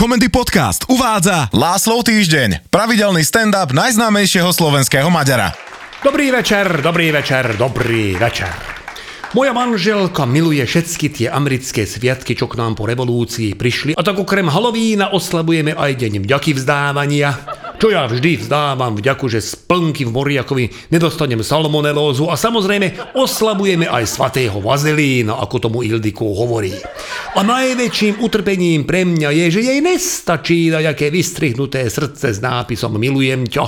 Komendy Podcast uvádza Láslov týždeň, pravidelný stand-up najznámejšieho slovenského Maďara. Dobrý večer, dobrý večer, dobrý večer. Moja manželka miluje všetky tie americké sviatky, čo k nám po revolúcii prišli. A tak okrem Halloweena oslabujeme aj deň vďaky vzdávania čo ja vždy vzdávam vďaku, že z plnky v Moriakovi nedostanem salmonelózu a samozrejme oslabujeme aj svatého vazelína, ako tomu Ildiko hovorí. A najväčším utrpením pre mňa je, že jej nestačí nejaké vystrihnuté srdce s nápisom Milujem ťa,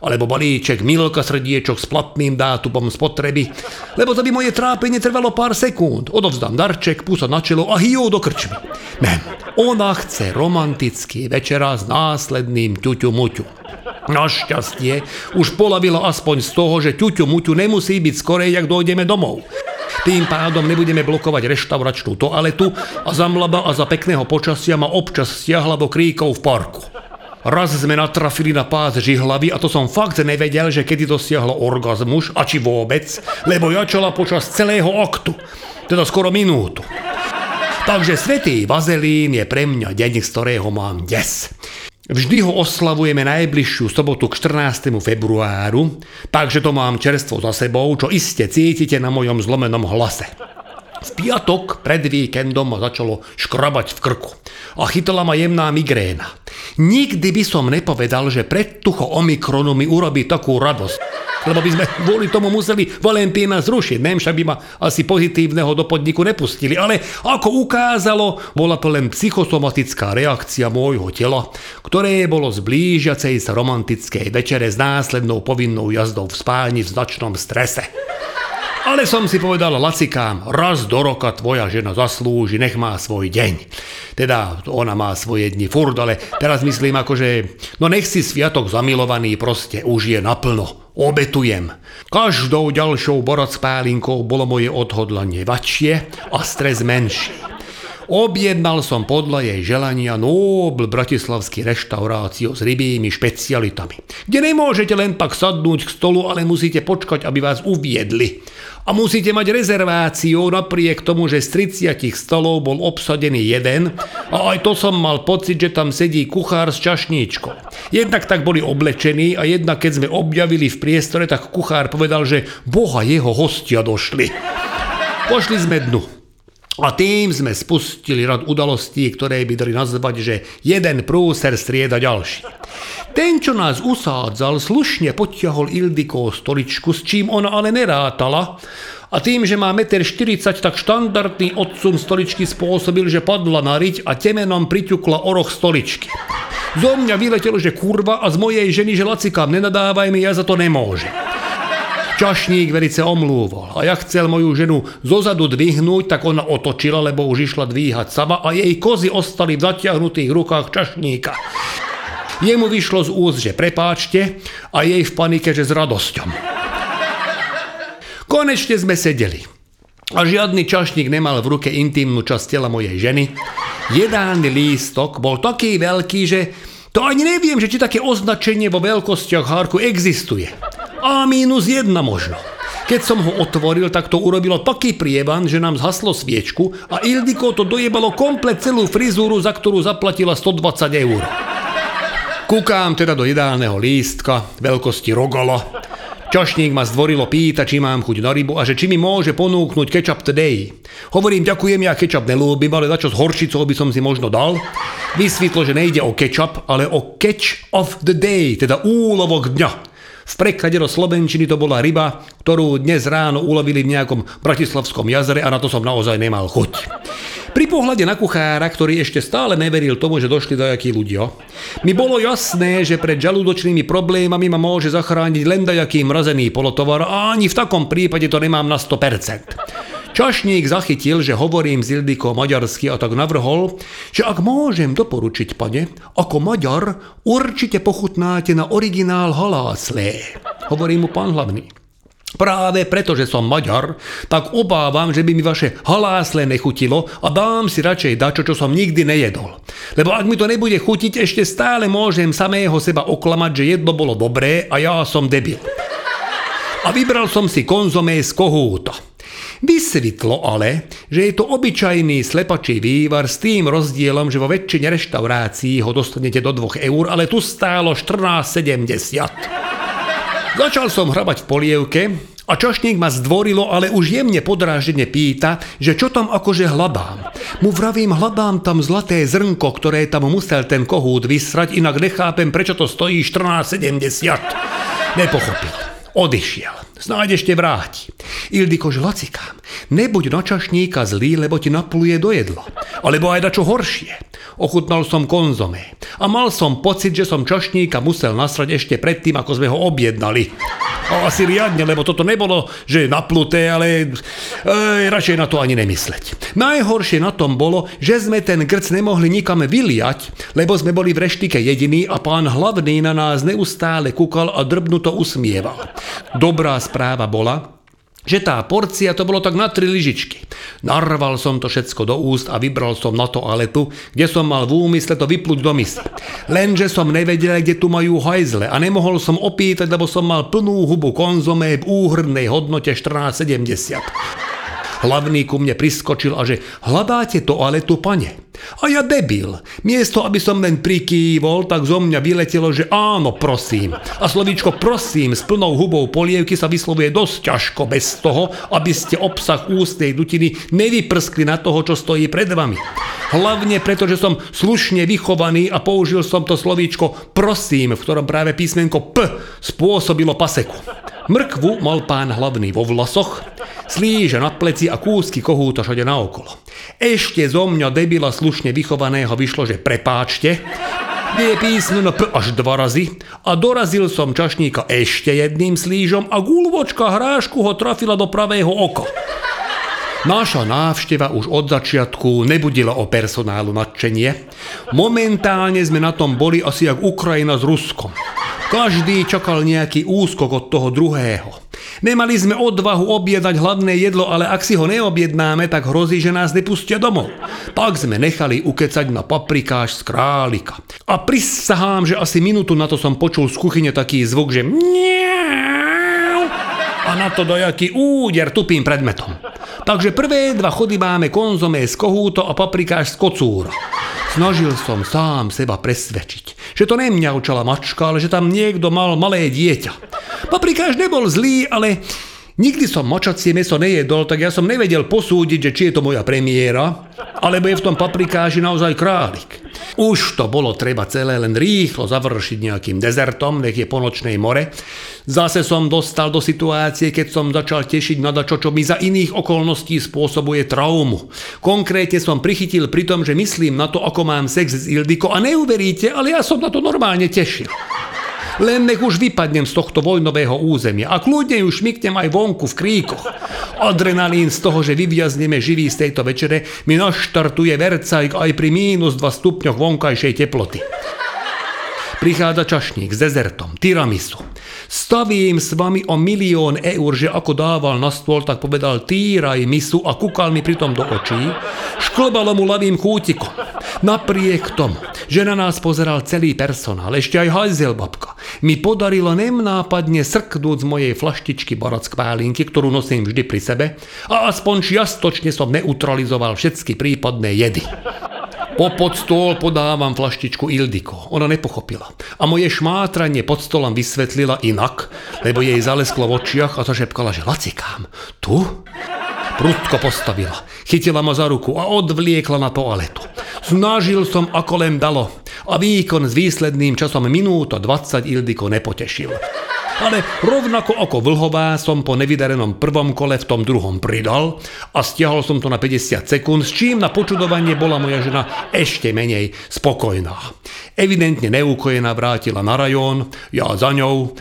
alebo balíček Milka srdiečok s platným dátumom spotreby, lebo to by moje trápenie trvalo pár sekúnd. Odovzdám darček, púsa na čelo a hýjou do krčmy. Ne, ona chce romantický večera s následným ťuťu muťu. Našťastie už polavila aspoň z toho, že ťuťu muťu nemusí byť skorej, jak dojdeme domov. Tým pádom nebudeme blokovať reštauračnú toaletu a za mlaba a za pekného počasia ma občas stiahla do kríkov v parku. Raz sme natrafili na pás žihlavy a to som fakt nevedel, že kedy dosiahlo orgazmus a či vôbec, lebo jačala počas celého aktu, teda skoro minútu. Takže svetý vazelín je pre mňa deň, z ktorého mám des. Vždy ho oslavujeme najbližšiu sobotu k 14. februáru, takže to mám čerstvo za sebou, čo iste cítite na mojom zlomenom hlase. V piatok pred víkendom ma začalo škrabať v krku a chytala ma jemná migréna. Nikdy by som nepovedal, že predtucho Omikronu mi urobí takú radosť. Lebo by sme kvôli tomu museli Valentína zrušiť. Nem však by ma asi pozitívneho do podniku nepustili. Ale ako ukázalo, bola to len psychosomatická reakcia môjho tela, ktoré bolo z blížiacej sa romantickej večere s následnou povinnou jazdou v spáni v značnom strese. Ale som si povedal lacikám, raz do roka tvoja žena zaslúži, nech má svoj deň. Teda ona má svoje dni furt, ale teraz myslím ako, že no nech si sviatok zamilovaný proste už je naplno. Obetujem. Každou ďalšou borocpálinkou bolo moje odhodlanie vačšie a stres menší. Objednal som podľa jej želania nobl bratislavský reštauráciu s rybými špecialitami, kde nemôžete len tak sadnúť k stolu, ale musíte počkať, aby vás uviedli. A musíte mať rezerváciu napriek tomu, že z 30 stolov bol obsadený jeden a aj to som mal pocit, že tam sedí kuchár s čašníčkou. Jednak tak boli oblečení a jednak keď sme objavili v priestore, tak kuchár povedal, že boha jeho hostia došli. Pošli sme dnu. A tým sme spustili rad udalostí, ktoré by dali nazvať, že jeden prúser strieda ďalší. Ten, čo nás usádzal, slušne potiahol Ildiko stoličku, s čím ona ale nerátala, a tým, že má 1,40 m, tak štandardný odsun stoličky spôsobil, že padla na riť a temenom priťukla oroch stoličky. Zo mňa vyletelo, že kurva a z mojej ženy, že lacikám nenadávaj mi, ja za to nemôžem. Čašník velice omlúvol a ja chcel moju ženu zozadu dvihnúť, tak ona otočila, lebo už išla dvíhať sama a jej kozy ostali v zatiahnutých rukách čašníka. Jemu vyšlo z úst, že prepáčte a jej v panike, že s radosťom. Konečne sme sedeli. A žiadny čašník nemal v ruke intimnú časť tela mojej ženy. Jedálny lístok bol taký veľký, že to ani neviem, že či také označenie vo veľkostiach hárku existuje. A minus jedna možno. Keď som ho otvoril, tak to urobilo taký prievan, že nám zhaslo sviečku a Ildiko to dojebalo komplet celú frizúru, za ktorú zaplatila 120 eur. Kúkám teda do ideálneho lístka, veľkosti rogala. Čašník ma zdvorilo pýta, či mám chuť na rybu a že či mi môže ponúknuť ketchup today. Hovorím, ďakujem, ja ketchup nelúbim, ale čo s horčicou by som si možno dal. Vysvetlo, že nejde o ketchup, ale o catch of the day, teda úlovok dňa. V preklade do Slovenčiny to bola ryba, ktorú dnes ráno ulovili v nejakom bratislavskom jazere a na to som naozaj nemal chuť. Pri pohľade na kuchára, ktorý ešte stále neveril tomu, že došli dajakí ľudia, mi bolo jasné, že pred žalúdočnými problémami ma môže zachrániť len dajaký mrazený polotovar a ani v takom prípade to nemám na 100%. Čašník zachytil, že hovorím z Ildiko maďarsky a tak navrhol, že ak môžem doporučiť, pane, ako Maďar určite pochutnáte na originál haláslé. Hovorí mu pán hlavný. Práve preto, že som Maďar, tak obávam, že by mi vaše halásle nechutilo a dám si radšej dačo, čo som nikdy nejedol. Lebo ak mi to nebude chutiť, ešte stále môžem samého seba oklamať, že jedno bolo dobré a ja som debil. A vybral som si konzomé z kohúta. Vysvetlo ale, že je to obyčajný slepačí vývar s tým rozdielom, že vo väčšine reštaurácií ho dostanete do 2 eur, ale tu stálo 14,70. Začal som hrabať v polievke a čašník ma zdvorilo, ale už jemne podráždene pýta, že čo tam akože hľadám. Mu vravím, hľadám tam zlaté zrnko, ktoré tam musel ten kohút vysrať, inak nechápem, prečo to stojí 14,70. Nepochopil. Odišiel. Snáď ešte vráti. Ildiko žlacikám. Nebuď na čašníka zlý, lebo ti napluje do jedla. Alebo aj dačo horšie. Ochutnal som konzomé. A mal som pocit, že som čašníka musel nasrať ešte predtým, ako sme ho objednali. A asi riadne, lebo toto nebolo, že napluté, ale e, radšej na to ani nemysleť. Najhoršie na tom bolo, že sme ten grc nemohli nikam vyliať, lebo sme boli v reštike jediní a pán hlavný na nás neustále kúkal a drbnuto usmieval. Dobrá správa bola, že tá porcia to bolo tak na tri lyžičky. Narval som to všetko do úst a vybral som na toaletu, kde som mal v úmysle to vyplúť do misy. Lenže som nevedel, kde tu majú hajzle a nemohol som opýtať, lebo som mal plnú hubu konzomé v úhrnej hodnote 14,70. Hlavný ku mne priskočil a že hľadáte toaletu, pane. A ja debil. Miesto, aby som len prikývol, tak zo mňa vyletelo, že áno, prosím. A slovíčko prosím s plnou hubou polievky sa vyslovuje dosť ťažko bez toho, aby ste obsah ústnej dutiny nevyprskli na toho, čo stojí pred vami. Hlavne preto, že som slušne vychovaný a použil som to slovíčko prosím, v ktorom práve písmenko P spôsobilo paseku. Mrkvu mal pán hlavný vo vlasoch, slíže na pleci a kúsky kohúta všade naokolo. Ešte zo mňa debila slušne vychovaného vyšlo, že prepáčte, je písmeno P až dva razy a dorazil som čašníka ešte jedným slížom a gulvočka hrášku ho trafila do pravého oka. Naša návšteva už od začiatku nebudila o personálu nadšenie. Momentálne sme na tom boli asi jak Ukrajina s Ruskom. Každý čakal nejaký úskok od toho druhého. Nemali sme odvahu objednať hlavné jedlo, ale ak si ho neobjednáme, tak hrozí, že nás nepustia domov. Tak sme nechali ukecať na paprikáš z králika. A prisahám, že asi minútu na to som počul z kuchyne taký zvuk, že a na to dojaký úder tupým predmetom. Takže prvé dva chody máme konzomé z kohúto a paprikáš z kocúra. Snažil som sám seba presvedčiť, že to nemňaučala mačka, ale že tam niekto mal malé dieťa. Paprikáš nebol zlý, ale nikdy som močacie meso nejedol, tak ja som nevedel posúdiť, že či je to moja premiéra, alebo je v tom paprikáži naozaj králik. Už to bolo treba celé len rýchlo završiť nejakým dezertom, nech je po more. Zase som dostal do situácie, keď som začal tešiť na dačo, čo mi za iných okolností spôsobuje traumu. Konkrétne som prichytil pri tom, že myslím na to, ako mám sex s Ildiko a neuveríte, ale ja som na to normálne tešil. Len nech už vypadnem z tohto vojnového územia a kľudne už šmiknem aj vonku v kríkoch. Adrenalín z toho, že vyviazneme živí z tejto večere, mi naštartuje vercajk aj pri mínus 2 stupňoch vonkajšej teploty. Prichádza čašník s dezertom, tiramisu. Stavím s vami o milión eur, že ako dával na stôl, tak povedal týraj misu a kúkal mi pritom do očí. Šklbalo mu lavým kútikom. Napriek tomu, že na nás pozeral celý personál, ešte aj hajzel babka, mi podarilo nemnápadne srknúť z mojej flaštičky barack pálinky, ktorú nosím vždy pri sebe a aspoň čiastočne som neutralizoval všetky prípadné jedy. Popod stôl podávam flaštičku Ildiko. Ona nepochopila. A moje šmátranie pod stolom vysvetlila inak, lebo jej zalesklo v očiach a zašepkala, že lacikám. Tu? Prudko postavila. Chytila ma za ruku a odvliekla na toaletu. Snažil som ako len dalo a výkon s výsledným časom minúto 20 Ildiko nepotešil ale rovnako ako vlhová som po nevydarenom prvom kole v tom druhom pridal a stiahol som to na 50 sekúnd, s čím na počudovanie bola moja žena ešte menej spokojná. Evidentne neukojená vrátila na rajón, ja za ňou,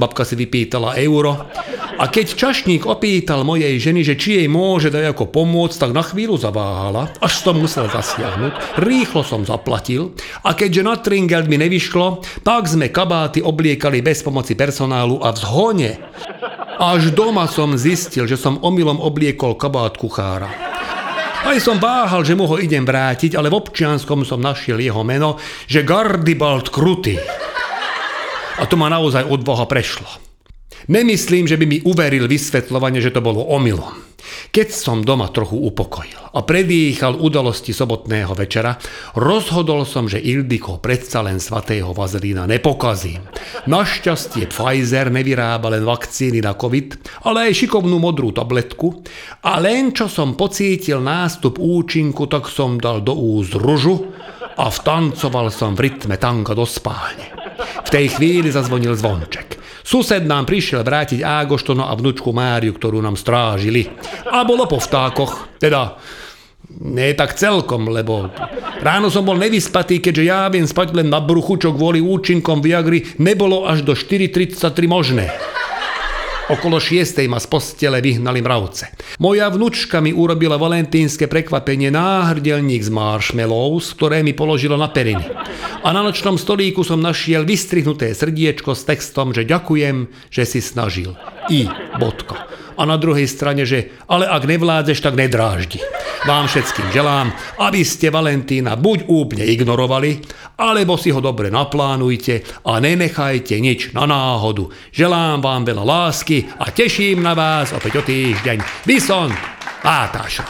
babka si vypýtala euro a keď čašník opýtal mojej ženy, že či jej môže dať ako pomôcť, tak na chvíľu zaváhala, až som musel zasiahnuť, rýchlo som zaplatil a keďže na tringel mi nevyšlo, tak sme kabáty obliekali bez pomoci personálu personálu a v zhone. Až doma som zistil, že som omylom obliekol kabát kuchára. Aj som váhal, že mu ho idem vrátiť, ale v občianskom som našiel jeho meno, že Gardibald Kruty. A to ma naozaj odvaha prešlo. Nemyslím, že by mi uveril vysvetľovanie, že to bolo omylom. Keď som doma trochu upokojil a predýchal udalosti sobotného večera, rozhodol som, že Ildiko predsa len svatého vazelína nepokazím. Našťastie Pfizer nevyrába len vakcíny na COVID, ale aj šikovnú modrú tabletku a len čo som pocítil nástup účinku, tak som dal do úz ružu a vtancoval som v rytme tanga do spálne. V tej chvíli zazvonil zvonček. Sused nám prišiel vrátiť Ágoštono a vnúčku Máriu, ktorú nám strážili. A bolo po vtákoch, teda nie tak celkom, lebo ráno som bol nevyspatý, keďže ja viem spať len na bruchu, čo kvôli účinkom Viagry nebolo až do 4.33 možné. Okolo šiestej ma z postele vyhnali mravce. Moja vnúčka mi urobila valentínske prekvapenie náhrdelník z marshmallows, ktoré mi položila na periny. A na nočnom stolíku som našiel vystrihnuté srdiečko s textom, že ďakujem, že si snažil. I. Bodka a na druhej strane, že ale ak nevládzeš, tak nedráždi. Vám všetkým želám, aby ste Valentína buď úplne ignorovali, alebo si ho dobre naplánujte a nenechajte nič na náhodu. Želám vám veľa lásky a teším na vás opäť o týždeň. Vysont! Átáša.